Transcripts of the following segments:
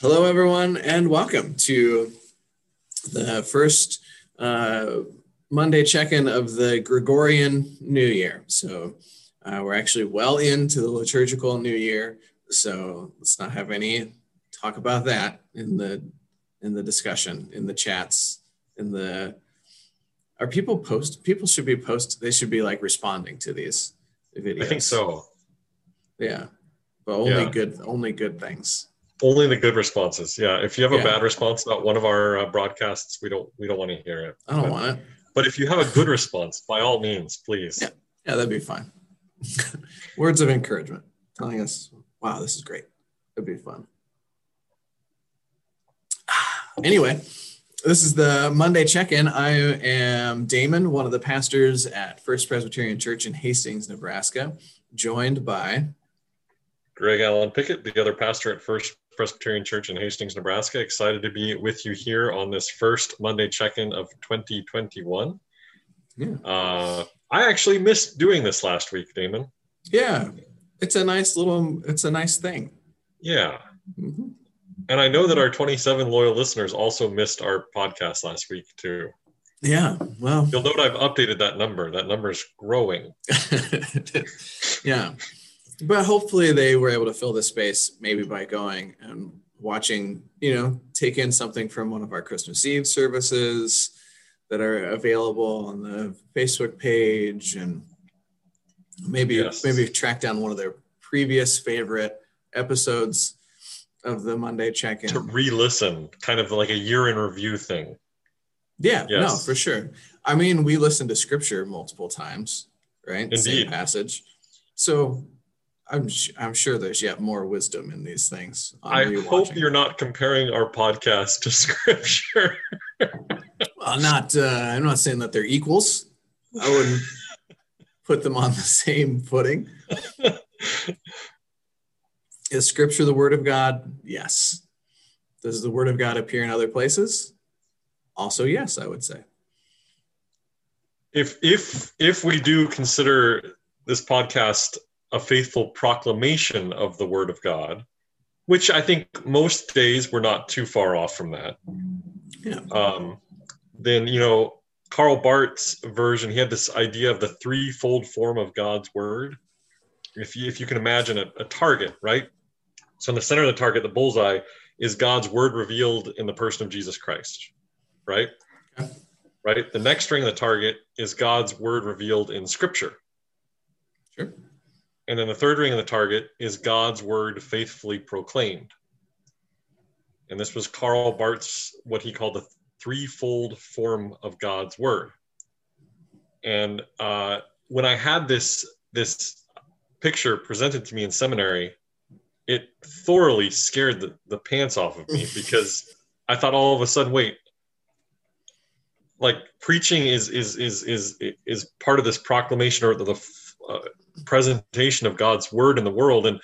Hello, everyone, and welcome to the first uh, Monday check in of the Gregorian New Year. So, uh, we're actually well into the liturgical New Year. So, let's not have any talk about that in the in the discussion, in the chats, in the are people post people should be post they should be like responding to these videos. I think so. Yeah. But only Yeah. good only good things. Only the good responses. Yeah. If you have a Yeah. bad response about one of our uh, broadcasts, we don't we don't want to hear it. I don't but, want it. But if you have a good response, by all means, please. Yeah. Yeah, that'd be fine. Words of encouragement, telling us, wow, this is great. It'd be fun. Anyway, this is the Monday check in. I am Damon, one of the pastors at First Presbyterian Church in Hastings, Nebraska, joined by, Greg Allen Pickett, the other pastor at First Presbyterian Church in Hastings, Nebraska. Excited to be with you here on this first Monday check-in of 2021. Yeah. Uh, I actually missed doing this last week, Damon. yeah, it's a nice little, it's a nice thing. Yeah. Mhm. And I know that our 27 loyal listeners also missed our podcast last week too. Yeah, well, You'll note I've updated that number. That number is growing. yeah but hopefully they were able to fill the space maybe by going and watching you know take in something from one of our christmas eve services that are available on the facebook page and maybe Yes. maybe track down one of their previous favorite episodes of the monday check-in To re-listen, kind of like a year in review thing. Yeah, no, for sure. I mean, we listen to scripture multiple times, right? Same Indeed. passage. So I'm sh- I'm sure there's yet more wisdom in these things. I hope you're not comparing our podcast to scripture. Well, not. Uh, I'm not saying that they're equals. I wouldn't put them on the same footing. Is scripture the word of God? Yes. Does the word of God appear in other places? Also, yes, I would say. if if if we do consider this podcast a faithful proclamation of the word of God, which I think most days we're not too far off from that. Yeah. um, then you know Karl Barth's version, he had this idea of the threefold form of God's word. If you, if you can imagine a, a target, right? So in the center of the target, the bullseye, is God's word revealed in the person of Jesus Christ, right? Okay. Right. The next ring of the target is God's word revealed in Scripture, Sure. And then the third ring of the target is God's word faithfully proclaimed. And this was Karl Barth's what he called the threefold form of God's word. And uh, when I had this this picture presented to me in seminary, it thoroughly scared the, the pants off of me because I thought all of a sudden, wait, like preaching is is is is is part of this proclamation or the uh, presentation of God's word in the world, and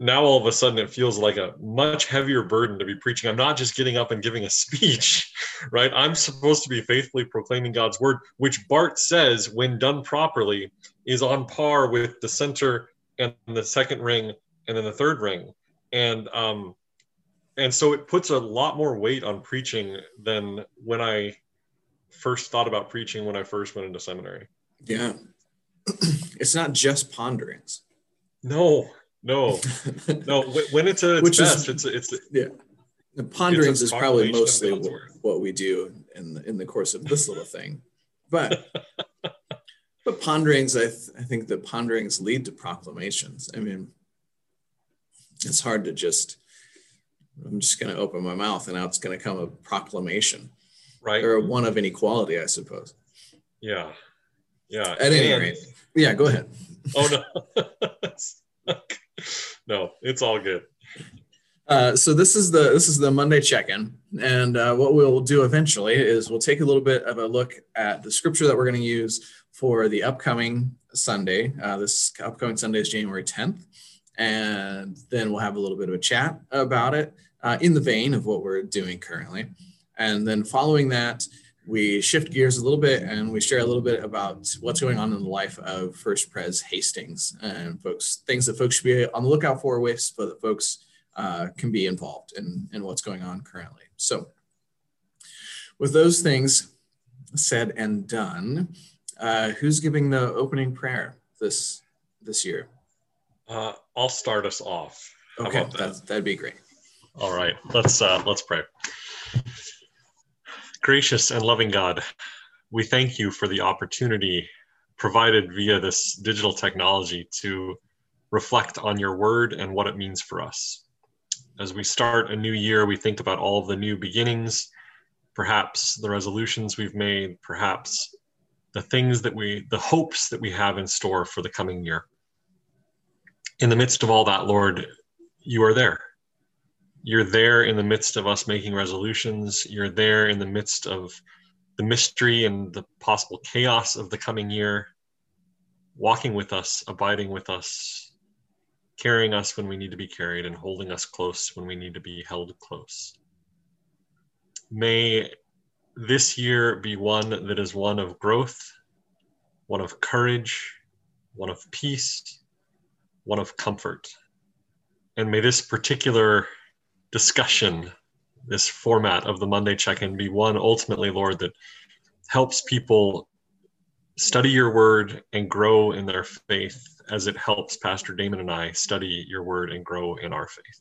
now all of a sudden it feels like a much heavier burden to be preaching. I'm not just getting up and giving a speech, right? I'm supposed to be faithfully proclaiming God's word, which Barth says, when done properly, is on par with the center and the second ring and then the third ring. And um and so it puts a lot more weight on preaching than when I first thought about preaching when I first went into seminary. Yeah. it's not just ponderings. No, no, no. When it's a its Which is- best, it's it's The ponderings is probably mostly what, what we do in the, in the course of this little thing. But but ponderings, I, th- I think that ponderings lead to proclamations. I mean, it's hard to just, I'm just going to open my mouth and now it's going to come a proclamation right. or one of inequality, I suppose. Yeah, yeah. At any rate, yeah, go ahead. Oh no, no, it's all good. Uh, so this is the this is the Monday check-in, and uh, what we'll do eventually is we'll take a little bit of a look at the scripture that we're going to use for the upcoming Sunday. Uh, this upcoming Sunday is January 10th, and then we'll have a little bit of a chat about it uh, in the vein of what we're doing currently, and then following that, we shift gears a little bit and we share a little bit about what's going on in the life of First Pres Hastings and folks, things that folks should be on the lookout for, ways so that folks uh, can be involved in, in what's going on currently. So, with those things said and done, uh, who's giving the opening prayer this this year? Uh, I'll start us off. How okay, that? that'd be great. All right, let's uh, let's pray. Gracious and loving God, we thank you for the opportunity provided via this digital technology to reflect on your word and what it means for us. As we start a new year, we think about all of the new beginnings, perhaps the resolutions we've made, perhaps the things that we, the hopes that we have in store for the coming year. In the midst of all that, Lord, you are there. You're there in the midst of us making resolutions. You're there in the midst of the mystery and the possible chaos of the coming year, walking with us, abiding with us, carrying us when we need to be carried, and holding us close when we need to be held close. May this year be one that is one of growth, one of courage, one of peace, one of comfort. And may this particular discussion, this format of the Monday check in be one ultimately, Lord, that helps people study your word and grow in their faith as it helps Pastor Damon and I study your word and grow in our faith.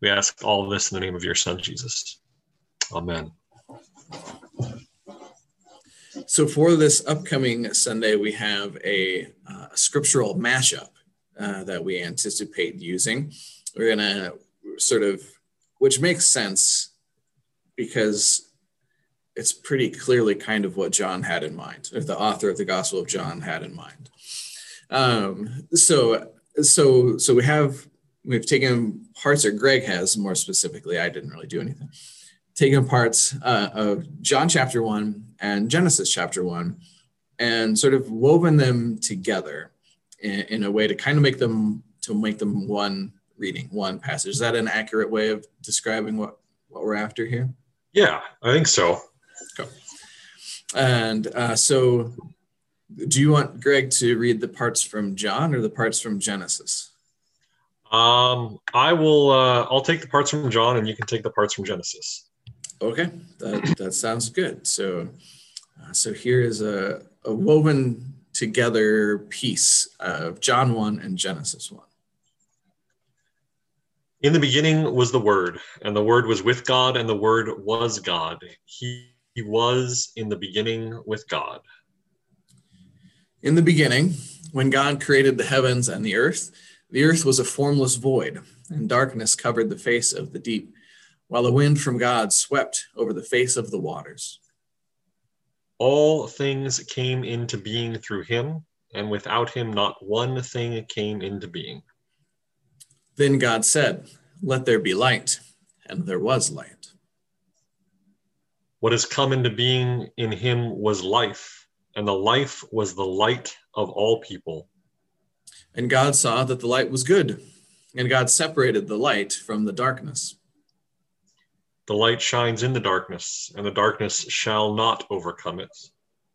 We ask all this in the name of your son, Jesus. Amen. So, for this upcoming Sunday, we have a, uh, scriptural mashup uh, that we anticipate using. We're going to sort of, which makes sense because it's pretty clearly kind of what John had in mind, or the author of the Gospel of John had in mind. Um, so, so, so we have we've taken parts, or Greg has more specifically. I didn't really do anything. Taken parts uh, of John chapter one and Genesis chapter one, and sort of woven them together in, in a way to kind of make them to make them one reading, one passage. Is that an accurate way of describing what what we're after here? Yeah, I think so. Okay. And uh, so do you want Greg to read the parts from John or the parts from Genesis? Um, I will. Uh, I'll take the parts from John, and you can take the parts from Genesis. Okay, that that sounds good. So, uh, so here is a, a woven together piece of John one and Genesis one. In the beginning was the Word, and the Word was with God, and the Word was God. He, he was in the beginning with God. In the beginning, when God created the heavens and the earth, the earth was a formless void, and darkness covered the face of the deep, while a wind from God swept over the face of the waters. All things came into being through him, and without him, not one thing came into being. Then God said, Let there be light, and there was light. What has come into being in him was life and the life was the light of all people. And God saw that the light was good, and God separated the light from the darkness. The light shines in the darkness, and the darkness shall not overcome it.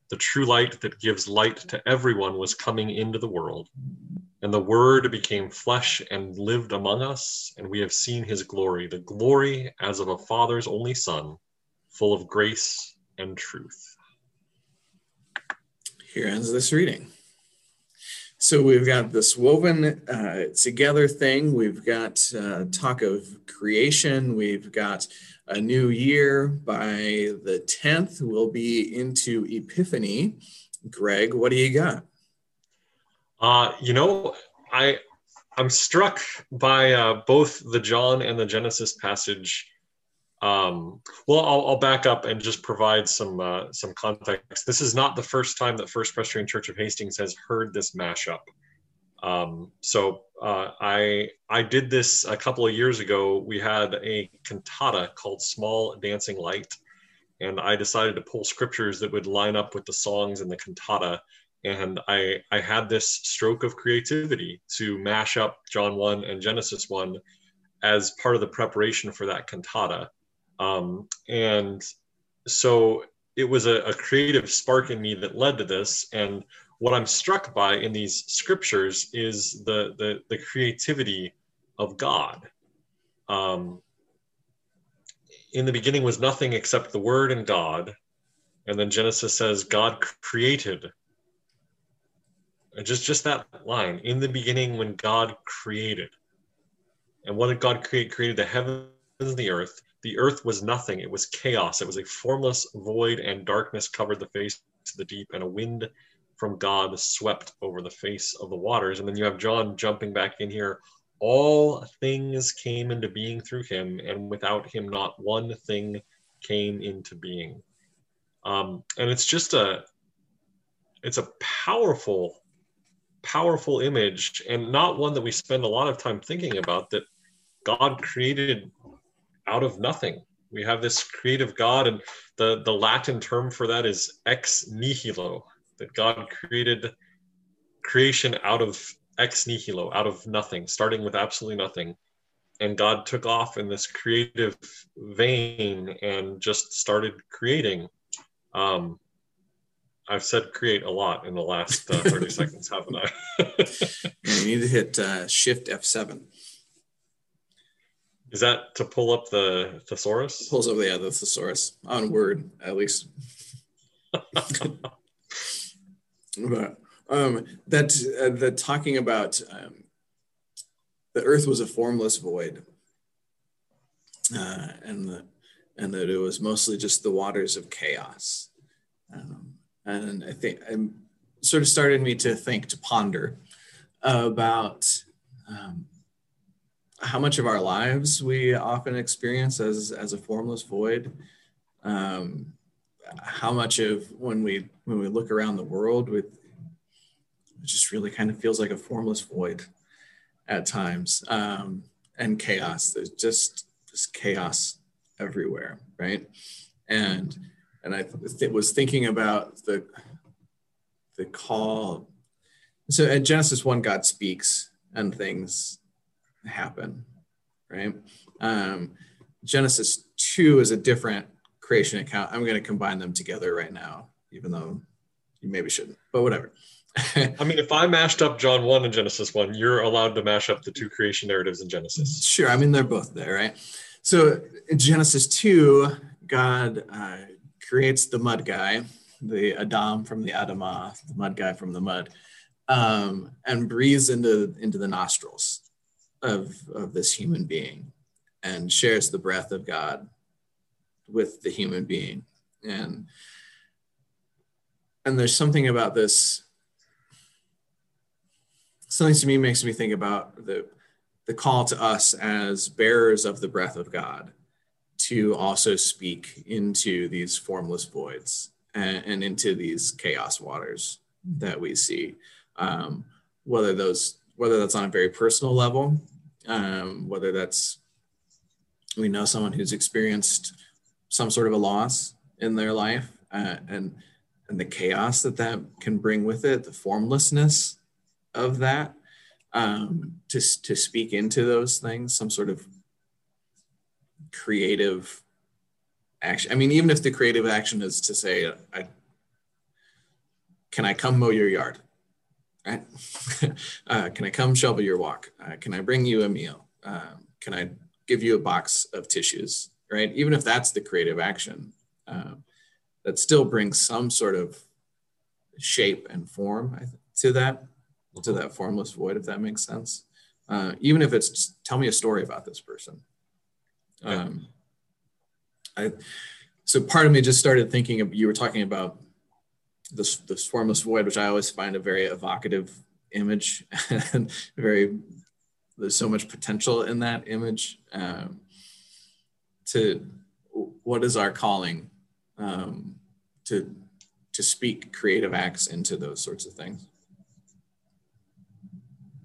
The true light that gives light to everyone was coming into the world. And the Word became flesh and lived among us, and we have seen his glory, the glory as of a Father's only Son, full of grace and truth. Here ends this reading. So we've got this woven uh, together thing. We've got uh, talk of creation. We've got a new year. By the 10th, we'll be into Epiphany. Greg, what do you got? Uh, you know, I I'm struck by uh, both the John and the Genesis passage um, well, I'll, I'll, back up and just provide some uh, some context. This is not the first time that First Presbyterian Church of Hastings has heard this mashup. Um, so uh, I I did this a couple of years ago. We had a cantata called Small Dancing Light, and I decided to pull scriptures that would line up with the songs in the cantata. And I I had this stroke of creativity to mash up John one and Genesis one as part of the preparation for that cantata. Um, and so it was a, a, creative spark in me that led to this. And what I'm struck by in these scriptures is the, the, the creativity of God. Um, in the beginning was nothing except the Word and God. And then Genesis says God created. Just just that line in the beginning when God created. And what did God create? Created the heavens and the earth. The earth was nothing. It was chaos. It was a formless void, and darkness covered the face of the deep, and a wind from God swept over the face of the waters. And then you have John jumping back in here. All things came into being through him, and without him, not one thing came into being. Um, and it's just a, it's a powerful, powerful image, and not one that we spend a lot of time thinking about. That God created out of nothing. We have this creative God, and the, the Latin term for that is ex nihilo, that God created creation out of ex nihilo, out of nothing, starting with absolutely nothing. And God took off in this creative vein and just started creating. Um, I've said create a lot in the last uh, 30 seconds, haven't I? you need to hit uh, Shift F7. Is that to pull up the thesaurus? Pulls up, yeah, the thesaurus on Word, at least. but um, that uh, the talking about um, the Earth was a formless void, uh, and the and that it was mostly just the waters of chaos. Um, and I think I'm sort of started me to think to ponder about um, how much of our lives we often experience as as a formless void. Um, how much of when we when we look around the world with it just really kind of feels like a formless void at times um, and chaos. There's just just chaos everywhere right? And and i th- was thinking about the the call so at genesis 1 god speaks and things happen, right? Um, Genesis 2 is a different creation account. I'm going to combine them together right now, even though you maybe shouldn't, but whatever. I mean, if I mashed up John 1 and Genesis 1, you're allowed to mash up the two creation narratives in Genesis. Sure. I mean, they're both there, right? So in Genesis 2, God uh, creates the mud guy, the Adam from the Adamah, the mud guy from the mud, um, and breathes into, into the nostrils of, of this human being and shares the breath of God with the human being. And and there's something about this something to me makes me think about the the call to us as bearers of the breath of God to also speak into these formless voids and, and into these chaos waters that we see. Um, whether those whether that's on a very personal level um, whether that's we know someone who's experienced some sort of a loss in their life uh, and and the chaos that that can bring with it the formlessness of that um, to, to speak into those things some sort of creative action i mean even if the creative action is to say I, can i come mow your yard right? uh, can I come shovel your walk? Uh, can I bring you a meal? Um, can I give you a box of tissues? Right? Even if that's the creative action, uh, that still brings some sort of shape and form to that, to that formless void, if that makes sense. Uh, even if it's tell me a story about this person. Um, I, so part of me just started thinking of you were talking about this this formless void, which I always find a very evocative image and very there's so much potential in that image. Um, to what is our calling um, to to speak creative acts into those sorts of things?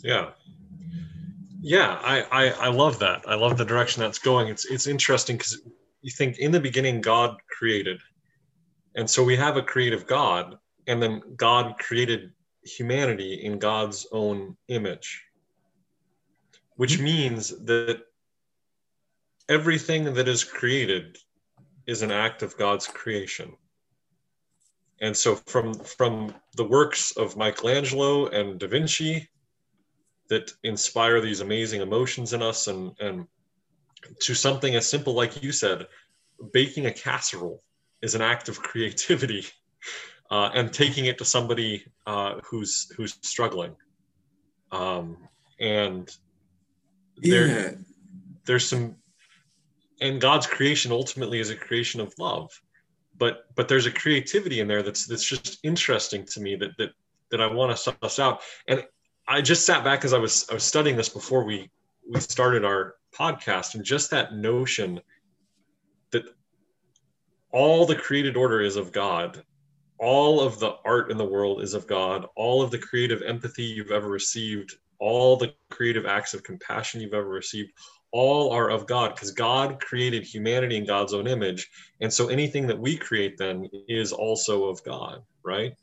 Yeah, yeah, I, I I love that. I love the direction that's going. It's it's interesting because you think in the beginning God created and so we have a creative God, and then God created humanity in God's own image, which mm-hmm. means that everything that is created is an act of God's creation. And so from from the works of Michelangelo and Da Vinci that inspire these amazing emotions in us and, and to something as simple like you said baking a casserole is an act of creativity uh, and taking it to somebody uh, who's who's struggling um, and there yeah. there's some and god's creation ultimately is a creation of love but but there's a creativity in there that's that's just interesting to me that that that i want to suss out and i just sat back as i was i was studying this before we we started our podcast and just that notion that all the created order is of God. All of the art in the world is of God. All of the creative empathy you've ever received, all the creative acts of compassion you've ever received, all are of God because God created humanity in God's own image. And so anything that we create then is also of God, right?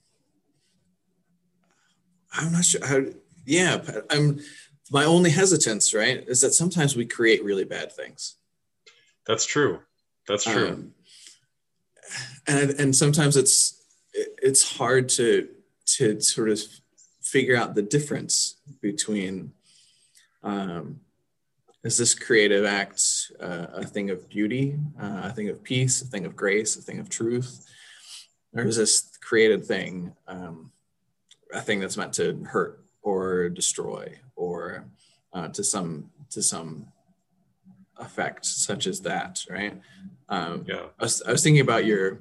I'm not sure how, yeah, I'm, my only hesitance, right, is that sometimes we create really bad things. That's true. That's true. Um, and and sometimes it's it's hard to to sort of figure out the difference between um, is this creative act uh, a thing of beauty, uh, a thing of peace, a thing of grace, a thing of truth, or is this created thing um, a thing that's meant to hurt or destroy or uh, to some to some effect such as that, right? Um, yeah. I was, I was thinking about your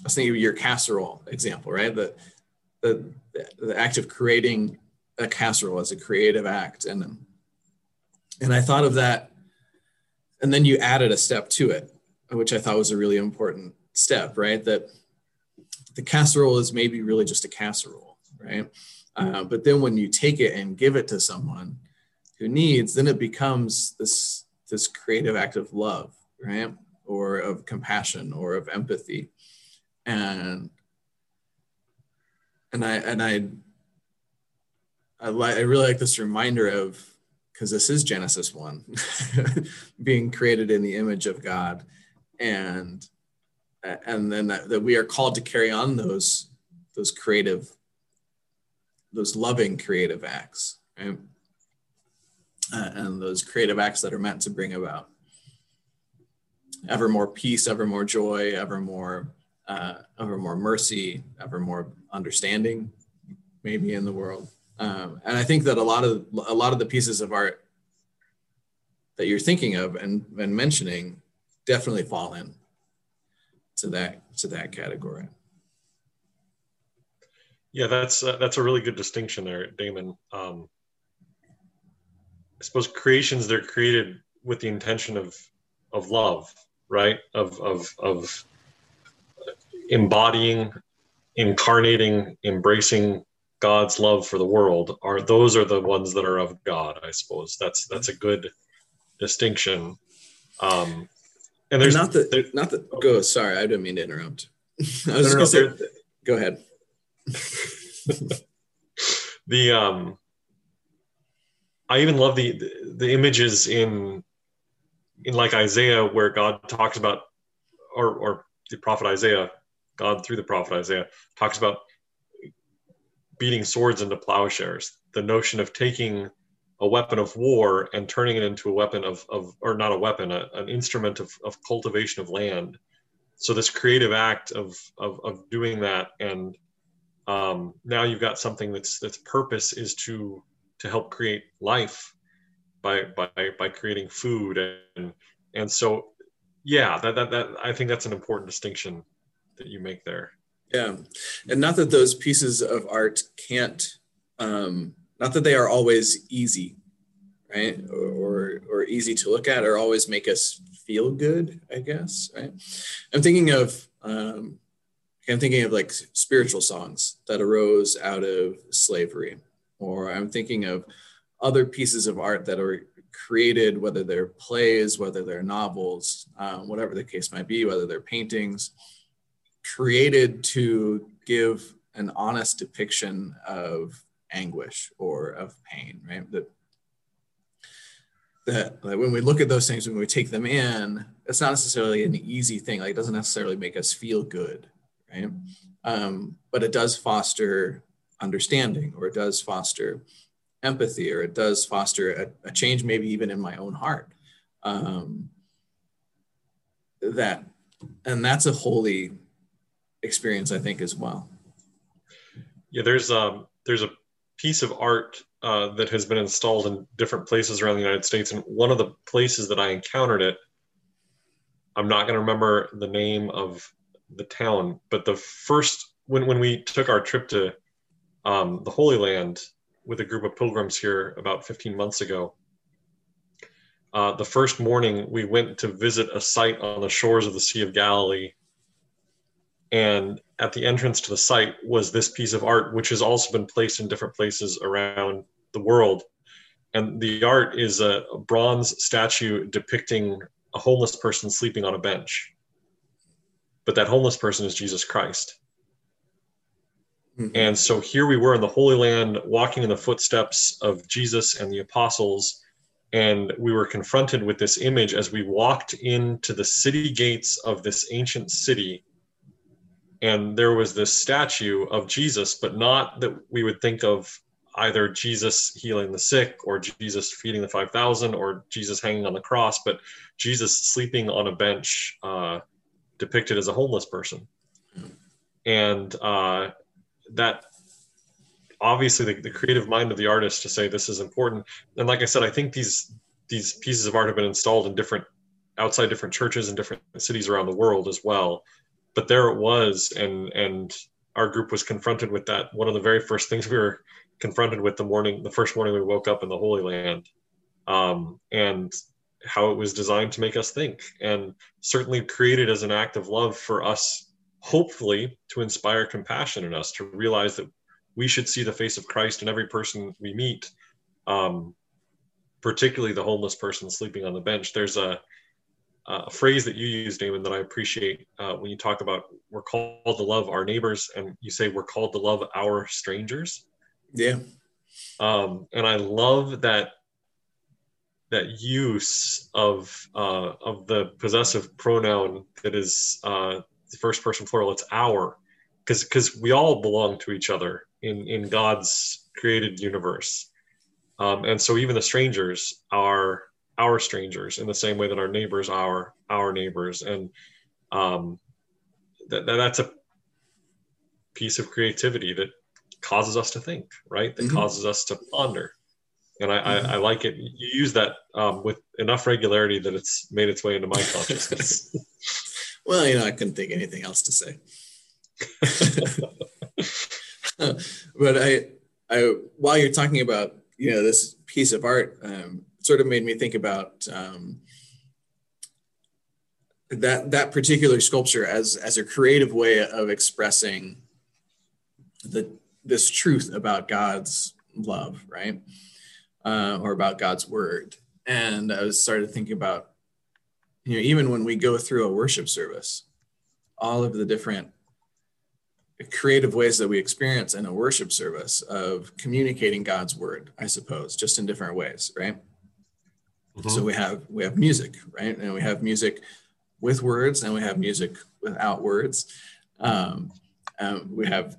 I was thinking your casserole example, right? The, the, the act of creating a casserole as a creative act. And, and I thought of that. And then you added a step to it, which I thought was a really important step, right? That the casserole is maybe really just a casserole, right? Uh, but then when you take it and give it to someone who needs, then it becomes this this creative act of love, right? Or of compassion or of empathy. And and I and I I, li- I really like this reminder of because this is Genesis one, being created in the image of God, and and then that, that we are called to carry on those those creative, those loving creative acts, right? Uh, and those creative acts that are meant to bring about ever more peace, ever more joy, ever more uh, ever more mercy, ever more understanding, maybe in the world. Um, and I think that a lot of a lot of the pieces of art that you're thinking of and, and mentioning definitely fall in to that to that category. Yeah, that's uh, that's a really good distinction there, Damon. Um, I suppose creations they're created with the intention of of love, right? Of of of embodying, incarnating, embracing God's love for the world are those are the ones that are of God. I suppose that's that's a good distinction. Um, and there's not that there, not that go. Sorry, I didn't mean to interrupt. I was just gonna say, go ahead. the um, I even love the, the the images in in like Isaiah where God talks about or or the prophet Isaiah God through the prophet Isaiah talks about beating swords into plowshares. The notion of taking a weapon of war and turning it into a weapon of, of or not a weapon, a, an instrument of, of cultivation of land. So this creative act of of, of doing that, and um, now you've got something that's that's purpose is to to help create life by by by creating food and and so yeah that that, that I think that's an important distinction that you make there. Yeah, and not that those pieces of art can't, um, not that they are always easy, right, or or easy to look at, or always make us feel good. I guess, right. I'm thinking of. Um, I'm thinking of like spiritual songs that arose out of slavery, or I'm thinking of other pieces of art that are created, whether they're plays, whether they're novels, um, whatever the case might be, whether they're paintings, created to give an honest depiction of anguish or of pain, right? That, that, that when we look at those things, when we take them in, it's not necessarily an easy thing. Like it doesn't necessarily make us feel good, right? Um, but it does foster understanding, or it does foster empathy, or it does foster a, a change, maybe even in my own heart. Um, that, and that's a holy experience, I think, as well. Yeah, there's a there's a piece of art uh, that has been installed in different places around the United States, and one of the places that I encountered it, I'm not going to remember the name of the town, but the first when when we took our trip to um, the Holy Land with a group of pilgrims here about 15 months ago. Uh, the first morning, we went to visit a site on the shores of the Sea of Galilee. And at the entrance to the site was this piece of art, which has also been placed in different places around the world. And the art is a bronze statue depicting a homeless person sleeping on a bench. But that homeless person is Jesus Christ. Mm-hmm. And so here we were in the Holy Land, walking in the footsteps of Jesus and the apostles. And we were confronted with this image as we walked into the city gates of this ancient city. And there was this statue of Jesus, but not that we would think of either Jesus healing the sick or Jesus feeding the 5,000 or Jesus hanging on the cross, but Jesus sleeping on a bench uh, depicted as a homeless person. And uh, that obviously the, the creative mind of the artist to say this is important. And like i said i think these these pieces of art have been installed in different outside different churches in different cities around the world as well. But there it was and and our group was confronted with that. One of the very first things we were confronted with the morning the first morning we woke up in the holy land. Um, and how it was designed to make us think and certainly created as an act of love for us hopefully to inspire compassion in us to realize that we should see the face of Christ in every person we meet, um, particularly the homeless person sleeping on the bench. There's a, a phrase that you use, Damon, that I appreciate uh, when you talk about we're called to love our neighbors, and you say we're called to love our strangers. Yeah. Um, and I love that that use of uh, of the possessive pronoun that is uh, the first person plural it's our. Because because we all belong to each other in in god's created universe. Um, and so even the strangers are our strangers in the same way that our neighbors are our neighbors. And um, that, that that's a piece of creativity that causes us to think right? That mm-hmm. causes us to ponder and I. I, I, like it. You use that um, with enough regularity that it's made its way into my consciousness. Well, you know, I couldn't think anything else to say. but I, I, while you're talking about, you know, this piece of art, um, sort of made me think about um, that that particular sculpture as as a creative way of expressing the this truth about God's love, right, uh, or about God's word. And I was started thinking about you know, even when we go through a worship service, all of the different creative ways that we experience in a worship service of communicating God's word, I suppose, just in different ways, right? Mm-hmm. So we have we have music, right? And we have music with words, and we have music without words. Um, um, we have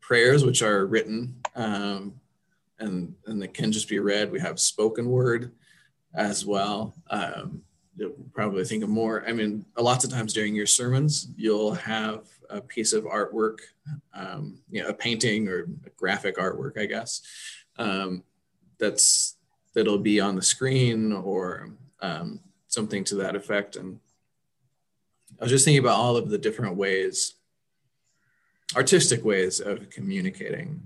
prayers which are written um, and and that can just be read. We have spoken word as well. Um, probably think of more. I mean, lots of times during your sermons, you'll have a piece of artwork, um, you know, a painting or a graphic artwork, I guess, um, that's that'll be on the screen or um, something to that effect. And I was just thinking about all of the different ways, artistic ways of communicating,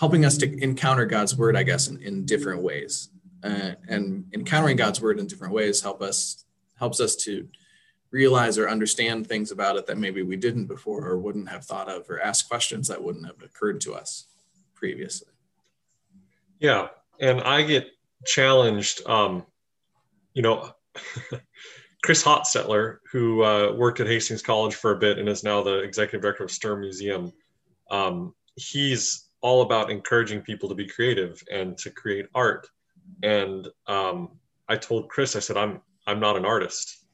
helping us to encounter God's word, I guess, in, in different ways uh, and encountering God's word in different ways help us helps us to realize or understand things about it that maybe we didn't before or wouldn't have thought of or ask questions that wouldn't have occurred to us previously. Yeah, and I get challenged. Um, you know, Chris Hotstetler, who uh, worked at Hastings College for a bit and is now the executive director of Stern Museum, um, he's all about encouraging people to be creative and to create art and um, I told Chris, I said, I'm I'm not an artist.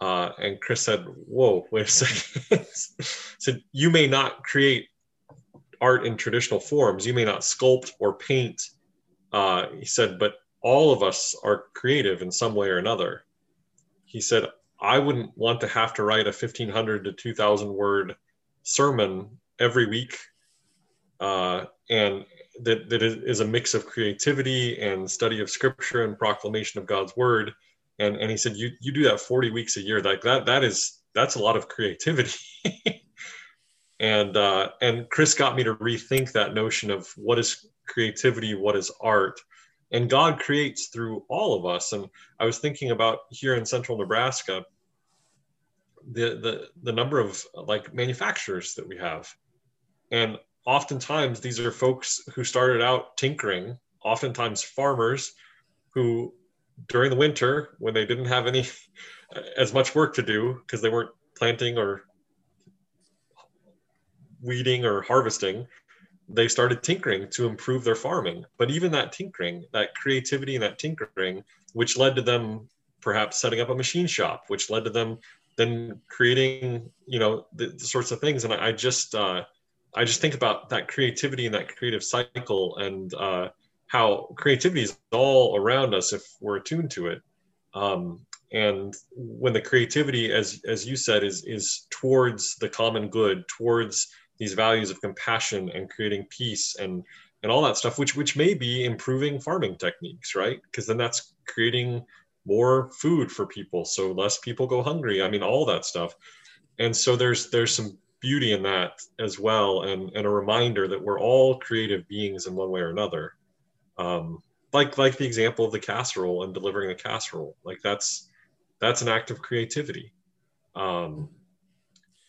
Uh, and Chris said, "Whoa, wait a second. said you may not create art in traditional forms. You may not sculpt or paint." Uh, he said, "But all of us are creative in some way or another. He said, I wouldn't want to have to write a 1500 to 2000 word sermon every week. Uh, and that, that is a mix of creativity and study of scripture and proclamation of God's word. And, and he said, you, you do that 40 weeks a year. Like that, that is, that's a lot of creativity. and, uh, and Chris got me to rethink that notion of what is creativity, what is art, and God creates through all of us. And I was thinking about here in central Nebraska, the the the number of like manufacturers that we have, and oftentimes these are folks who started out tinkering, oftentimes farmers who during the winter when they didn't have any as much work to do because they weren't planting or weeding or harvesting they started tinkering to improve their farming. But even that tinkering, that creativity and that tinkering, which led to them perhaps setting up a machine shop, which led to them then creating, you know, the, the sorts of things. And I, I just, uh, I just think about that creativity and that creative cycle and uh, how creativity is all around us if we're attuned to it. Um, and when the creativity, as as you said, is is towards the common good, towards these values of compassion and creating peace and and all that stuff which which may be improving farming techniques right? Because then that's creating more food for people so less people go hungry. I mean all that stuff. And so there's there's some beauty in that as well and and a reminder that we're all creative beings in one way or another um like like the example of the casserole and delivering the casserole like that's that's an act of creativity um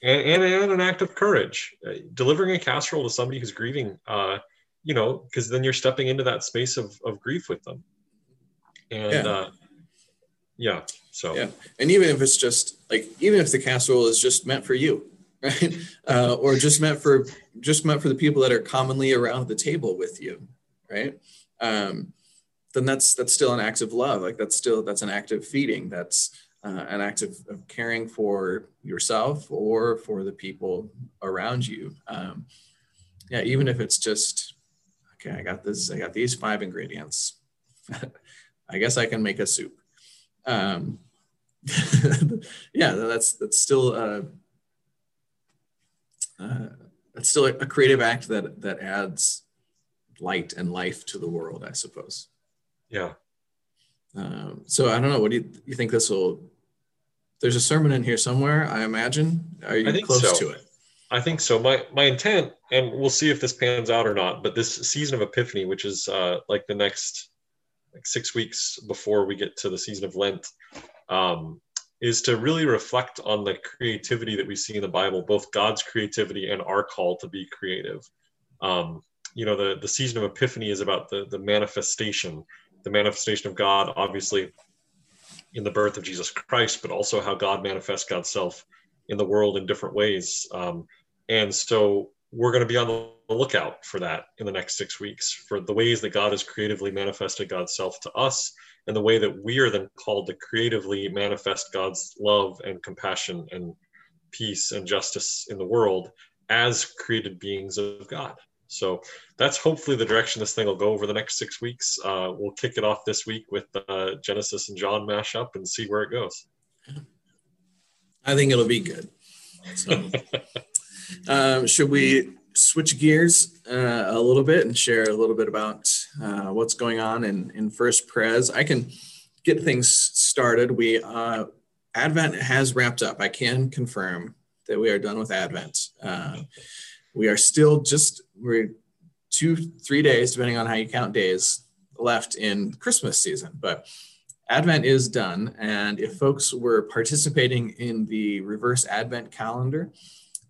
and, and, and an act of courage. Uh, delivering a casserole to somebody who's grieving, uh, you know, because then you're stepping into that space of, of grief with them. And yeah. Uh, yeah, so. Yeah. And even if it's just like, even if the casserole is just meant for you, right? Uh, or just meant for, just meant for the people that are commonly around the table with you, right? Um, then that's, that's still an act of love. Like that's still, that's an act of feeding. That's, uh, an act of, of, caring for yourself or for the people around you. Um, yeah, even if it's just, okay, I got this, I got these five ingredients. I guess I can make a soup. Um, yeah, that's that's still uh, uh, that's still a, a creative act that that adds light and life to the world, I suppose. Yeah. Um, so I don't know. What do you, you think this will there's a sermon in here somewhere, I imagine. Are you close so. to it? I think so. My my intent, and we'll see if this pans out or not. But this season of Epiphany, which is uh, like the next like six weeks before we get to the season of Lent, um, is to really reflect on the creativity that we see in the Bible, both God's creativity and our call to be creative. Um, you know, the the season of Epiphany is about the the manifestation, the manifestation of God, obviously in the birth of Jesus Christ, but also how God manifests God's self in the world in different ways. Um, and so we're going to be on the lookout for that in the next six weeks for the ways that God has creatively manifested God's self to us and the way that we are then called to creatively manifest God's love and compassion and peace and justice in the world as created beings of God. So that's hopefully the direction this thing will go over the next six weeks. Uh, we'll kick it off this week with uh, Genesis and John mashup and see where it goes. I think it'll be good. So, um, should we switch gears uh, a little bit and share a little bit about uh, what's going on in, in First Pres? I can get things started. We uh, Advent has wrapped up. I can confirm that we are done with Advent. Uh, we are still just we're two three days depending on how you count days left in christmas season but advent is done and if folks were participating in the reverse advent calendar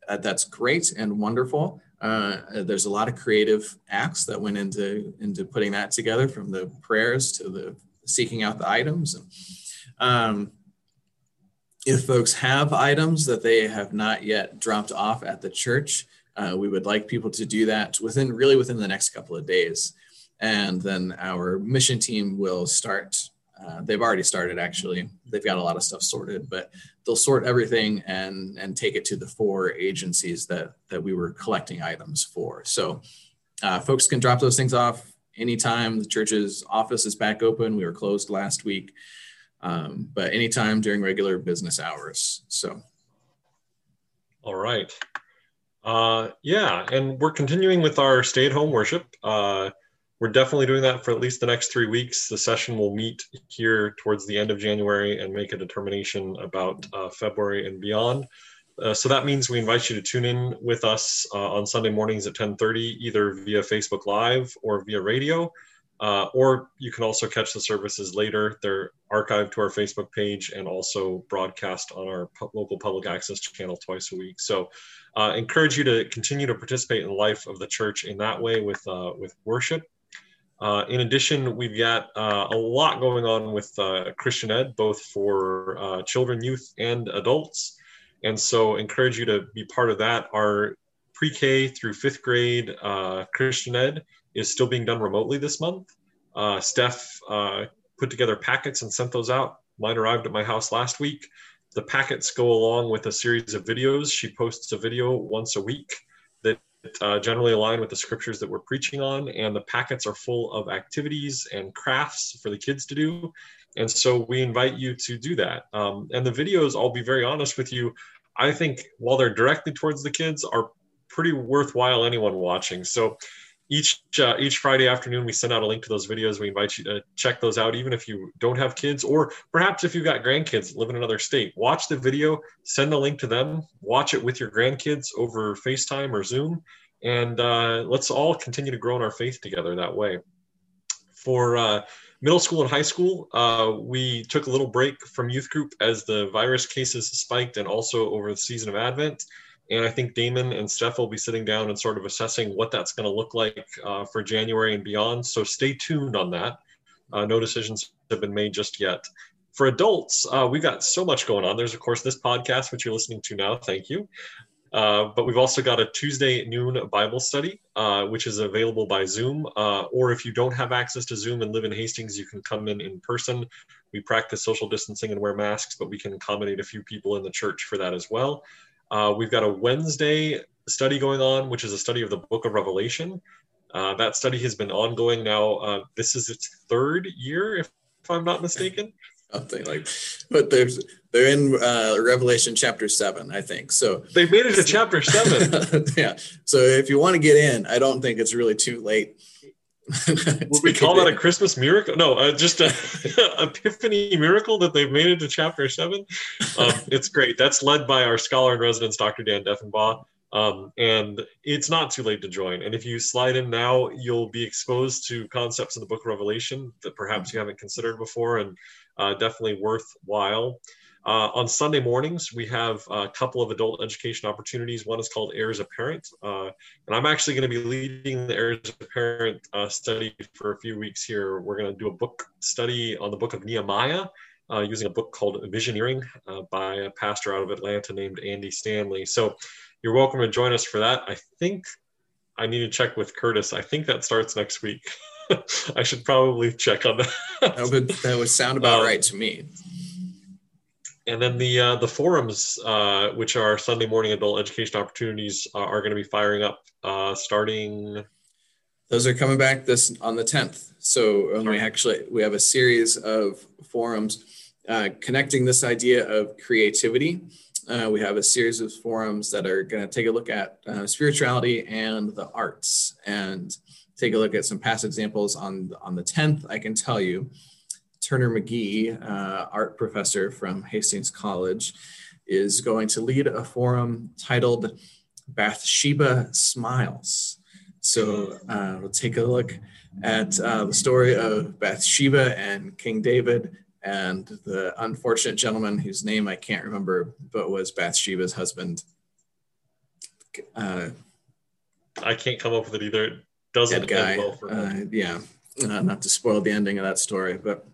uh, that's great and wonderful uh, there's a lot of creative acts that went into into putting that together from the prayers to the seeking out the items and um, if folks have items that they have not yet dropped off at the church uh, we would like people to do that within really within the next couple of days. And then our mission team will start. Uh, they've already started actually. They've got a lot of stuff sorted, but they'll sort everything and and take it to the four agencies that that we were collecting items for. So uh, folks can drop those things off anytime the church's office is back open. We were closed last week, um, but anytime during regular business hours. So. All right. Uh, yeah, and we're continuing with our stay at home worship. Uh, we're definitely doing that for at least the next three weeks. The session will meet here towards the end of January and make a determination about uh, February and beyond. Uh, so that means we invite you to tune in with us uh, on Sunday mornings at 10:30, either via Facebook Live or via radio, uh, or you can also catch the services later. They're archived to our Facebook page and also broadcast on our pu- local public access channel twice a week. So, uh, encourage you to continue to participate in the life of the church in that way with uh, with worship. Uh, in addition, we've got uh, a lot going on with uh, Christian Ed, both for uh, children, youth, and adults. And so, encourage you to be part of that. Our pre K through fifth grade uh, Christian Ed is still being done remotely this month. Uh, Steph put together packets and sent those out. Mine arrived at my house last week. The packets go along with a series of videos. She posts a video once a week uh, generally align with the scriptures that we're preaching on, and the packets are full of activities and crafts for the kids to do. And so we invite you to do that. Um, and the videos, I'll be very honest with you, I think while they're directly towards the kids, are pretty worthwhile anyone watching. So each uh, each Friday afternoon we send out a link to those videos. We invite you to check those out, even if you don't have kids, or perhaps if you've got grandkids live in another state. Watch the video, send the link to them, watch it with your grandkids over FaceTime or Zoom, and uh, let's all continue to grow in our faith together that way. For uh, middle school and high school, uh, we took a little break from youth group as the virus cases spiked, and also over the season of Advent. And I think Damon and Steph will be sitting down and sort of assessing what that's going to look like uh, for January and beyond. So stay tuned on that. Uh, no decisions have been made just yet. For adults, uh, we've got so much going on. There's, of course, this podcast, which you're listening to now. Thank you. Uh, but we've also got a Tuesday noon Bible study, uh, which is available by Zoom. Uh, or if you don't have access to Zoom and live in Hastings, you can come in in person. We practice social distancing and wear masks, but we can accommodate a few people in the church for that as well. Uh, we've got a Wednesday study going on, which is a study of the book of Revelation. Uh, that study has been ongoing now. Uh, this is its third year, if, if I'm not mistaken. Something like, but there's they're in uh, Revelation chapter seven, I think. So they made it to chapter seven. yeah. So if you want to get in, I don't think it's really too late. Would we call that a Christmas miracle? No, uh, just a epiphany miracle that they've made it to chapter seven. Um, it's great. That's led by our scholar in residence, Dr. Dan Deffenbaugh. Um, and it's not too late to join. And if you slide in now, you'll be exposed to concepts in the book of Revelation that perhaps you haven't considered before and uh, definitely worthwhile. Uh, on Sunday mornings, we have a couple of adult education opportunities. One is called Heirs Apparent, uh, and I'm actually going to be leading the Heirs Apparent uh, study for a few weeks here. We're going to do a book study on the book of Nehemiah uh, using a book called Visioneering uh, by a pastor out of Atlanta named Andy Stanley. So you're welcome to join us for that. I think I need to check with Curtis. I think that starts next week. I should probably check on that. that, would, that would sound about um, right to me and then the uh, the forums, uh, which are Sunday morning adult education opportunities, uh, are going to be firing up uh, starting. Those are coming back this on the tenth. So we actually we have a series of forums uh, connecting this idea of creativity. Uh, we have a series of forums that are going to take a look at spirituality and the arts, and take a look at some past examples on on the tenth. I can tell you Turner McGee, uh, art professor from Hastings College, is going to lead a forum titled Bathsheba Smiles. So uh, we'll take a look at uh, the story of Bathsheba and King David and the unfortunate gentleman whose name I can't remember, but was Bathsheba's husband. Uh, I can't come up with it either. It Doesn't guy. Well for uh, yeah, uh, not to spoil the ending of that story, but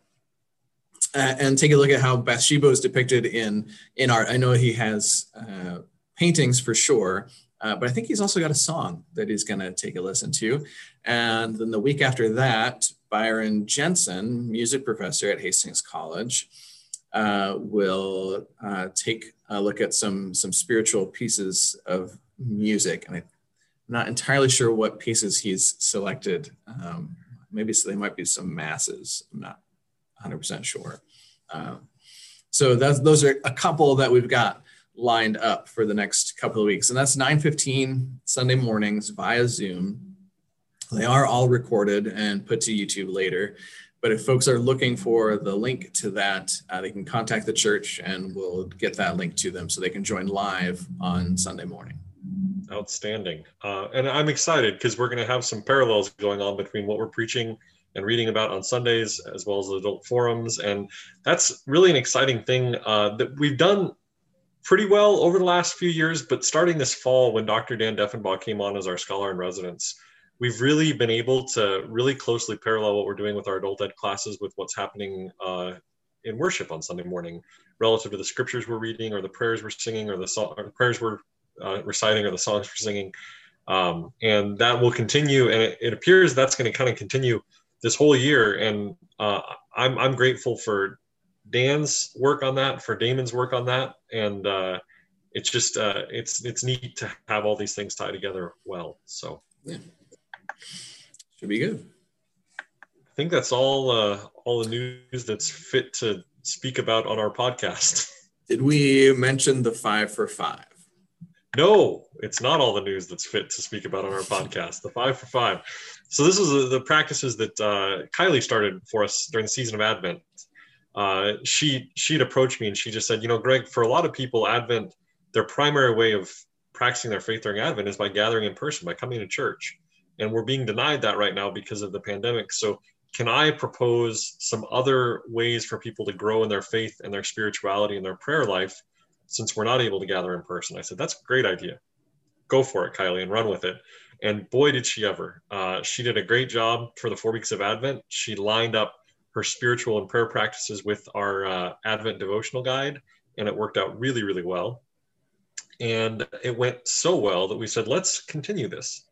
uh, and take a look at how Bathsheba is depicted in in art. I know he has uh, paintings for sure, uh, but I think he's also got a song that he's going to take a listen to. And then the week after that, Byron Jensen, music professor at Hastings College, uh, will uh, take a look at some some spiritual pieces of music, and I'm not entirely sure what pieces he's selected. Um, maybe so they might be some masses. I'm not 100% sure. Uh, so those are a couple that we've got lined up for the next couple of weeks. And that's 9:15 Sunday mornings via Zoom. They are all recorded and put to YouTube later. But if folks are looking for the link to that, uh, they can contact the church and we'll get that link to them so they can join live on Sunday morning. Outstanding. Uh, and I'm excited because we're going to have some parallels going on between what we're preaching and reading about on Sundays, as well as adult forums. And that's really an exciting thing uh, that we've done pretty well over the last few years. But starting this fall, when Dr. Dan Deffenbaugh came on as our scholar in residence, we've really been able to really closely parallel what we're doing with our adult ed classes with what's happening uh, in worship on Sunday morning, relative to the scriptures we're reading, or the prayers we're singing, or the, so- or the prayers we're uh, reciting, or the songs we're singing. Um, and that will continue, and it, it appears that's going to kind of continue this whole year. And uh, I'm I'm grateful for Dan's work on that, for Damon's work on that, and uh, it's just uh, it's it's neat to have all these things tie together well. So. Yeah. Should be good. I think that's all uh, all the news that's fit to speak about on our podcast. Did we mention the five for five? No, it's not all the news that's fit to speak about on our podcast. The five for five. So this is the practices that uh, Kylie started for us during the season of Advent. Uh, she she'd approached me and she just said, you know, Greg, for a lot of people, Advent, their primary way of practicing their faith during Advent is by gathering in person, by coming to church. And we're being denied that right now because of the pandemic. So can i propose some other ways for people to grow in their faith and their spirituality and their prayer life since we're not able to gather in person? I said that's a great idea. Go for it kylie and run with it and boy did she ever. Uh, she did a great job for the four weeks of advent. She lined up her spiritual and prayer practices with our uh, advent devotional guide and it worked out really really well. And it went so well that we said let's continue this.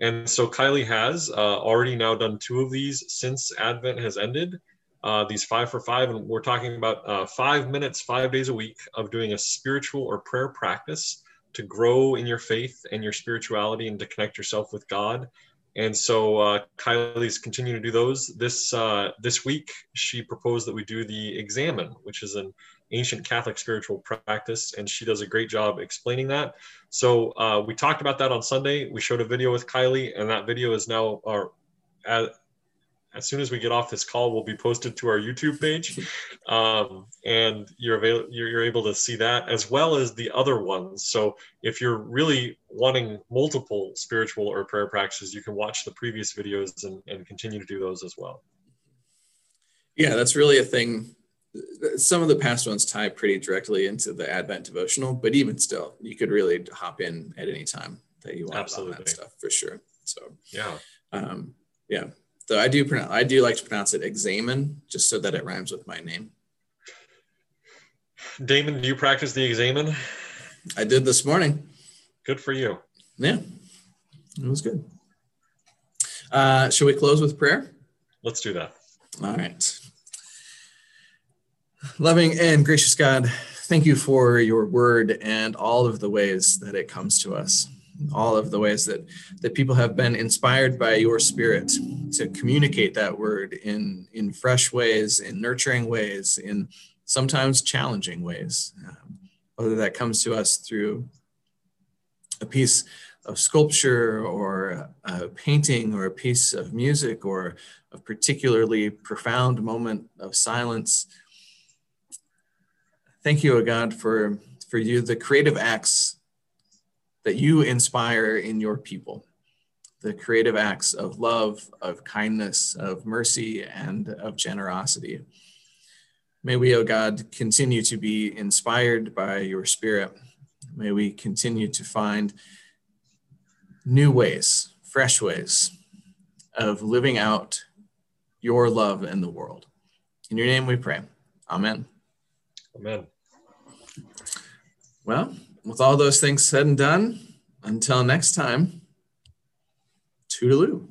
And so Kylie has uh, already now done two of these since Advent has ended. Uh, these five for five, and we're talking about uh, five minutes, five days a week of doing a spiritual or prayer practice to grow in your faith and your spirituality and to connect yourself with God. And so uh, Kylie's continuing to do those. This uh, this week, she proposed that we do the Examen, which is an ancient Catholic spiritual practice, and she does a great job explaining that. So uh, we talked about that on Sunday. We showed a video with Kylie, and that video is now our. As soon as we get off this call, will be posted to our YouTube page, um, and you're, avail- you're, you're able to see that as well as the other ones. So if you're really wanting multiple spiritual or prayer practices, you can watch the previous videos and, and continue to do those as well. Yeah, that's really a thing some of the past ones tie pretty directly into the Advent devotional, but even still, you could really hop in at any time that you want Absolutely. on that stuff for sure. So yeah, um, yeah. So I do pronounce I do like to pronounce it examen just so that it rhymes with my name. Damon, do you practice the examen? I did this morning. Good for you. Yeah, it was good. Uh, shall we close with prayer? Let's do that. All right. Loving and gracious God, thank you for your word and all of the ways that it comes to us, all of the ways that, that people have been inspired by your spirit to communicate that word in, in fresh ways, in nurturing ways, in sometimes challenging ways. Um, whether that comes to us through a piece of sculpture or a painting or a piece of music or a particularly profound moment of silence Thank you, O God, for, for you, the creative acts that you inspire in your people, the creative acts of love, of kindness, of mercy, and of generosity. May we, O God, continue to be inspired by your Spirit. May we continue to find new ways, fresh ways of living out your love in the world. In your name we pray. Amen. Amen. Well, with all those things said and done, until next time, toodaloo.